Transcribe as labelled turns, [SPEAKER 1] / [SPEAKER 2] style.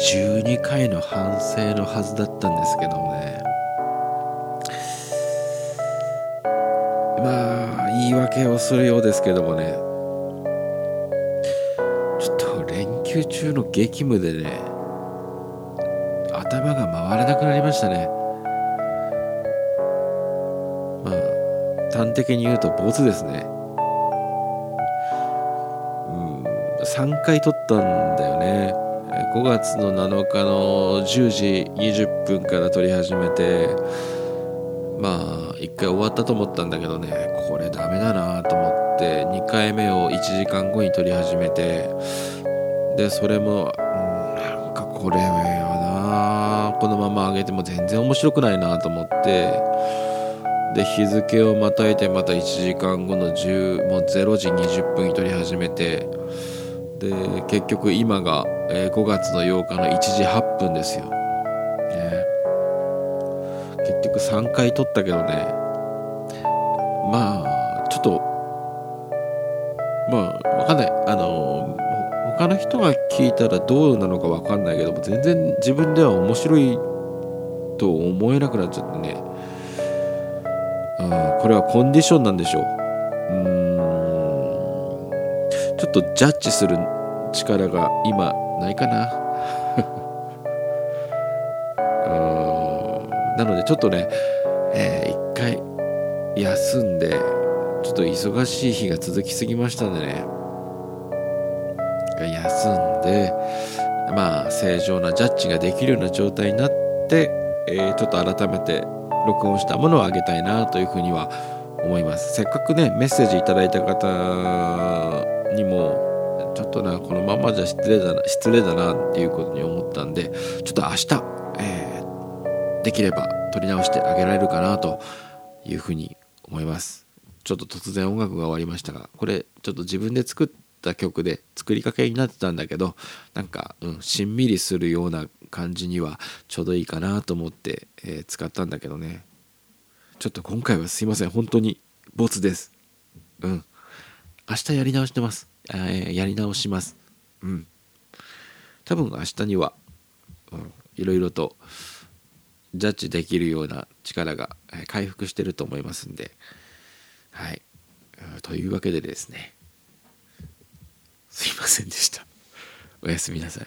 [SPEAKER 1] 12回の反省のはずだったんですけどね。まあ言い訳をするようですけどもね。ちょっと連休中の激務でね頭が回らなくなりましたね。まあ端的に言うとボツですね。うん3回撮ったんだよね。5月の7日の10時20分から撮り始めてまあ1回終わったと思ったんだけどねこれダメだなと思って2回目を1時間後に撮り始めてでそれも、うん、なんかこれはなこのまま上げても全然面白くないなと思ってで日付をまたいでまた1時間後の10もう0時20分に撮り始めてで結局今が、え、5月の8日の1時8分ですよ、ね、結局3回撮ったけどね。まあちょっとまあわかんない。あの他の人が聞いたらどうなのかわかんないけども全然自分では面白いと思えなくなっちゃってね、うん、これはコンディションなんでしょう。うん。ちょっとジャッジする力が今ないかな。なのでちょっとね、えー、一回休んでちょっと忙しい日が続きすぎましたんでね。休んでまあ正常なジャッジができるような状態になって、えー、ちょっと改めて録音したものをあげたいなというふうには思います思います。せっかくねメッセージいただいた方にもちょっとなこのままじゃ失礼だな失礼だなっていうことに思ったんでちょっと明日、えー、できれば撮り直してあげられるかなというふうに思います。ちょっと突然音楽が終わりましたがこれちょっと自分で作った曲で作りかけになってたんだけどなんか、うん、しんみりするような感じにはちょうどいいかなと思って、えー、使ったんだけどね。ちょっと今回はすいません。本当にボツです。うん。明日やり直してます、えー、やり直します。うん。多分明日には、いろいろとジャッジできるような力が回復してると思いますんで。はい。というわけでですね。すいませんでした。おやすみなさい。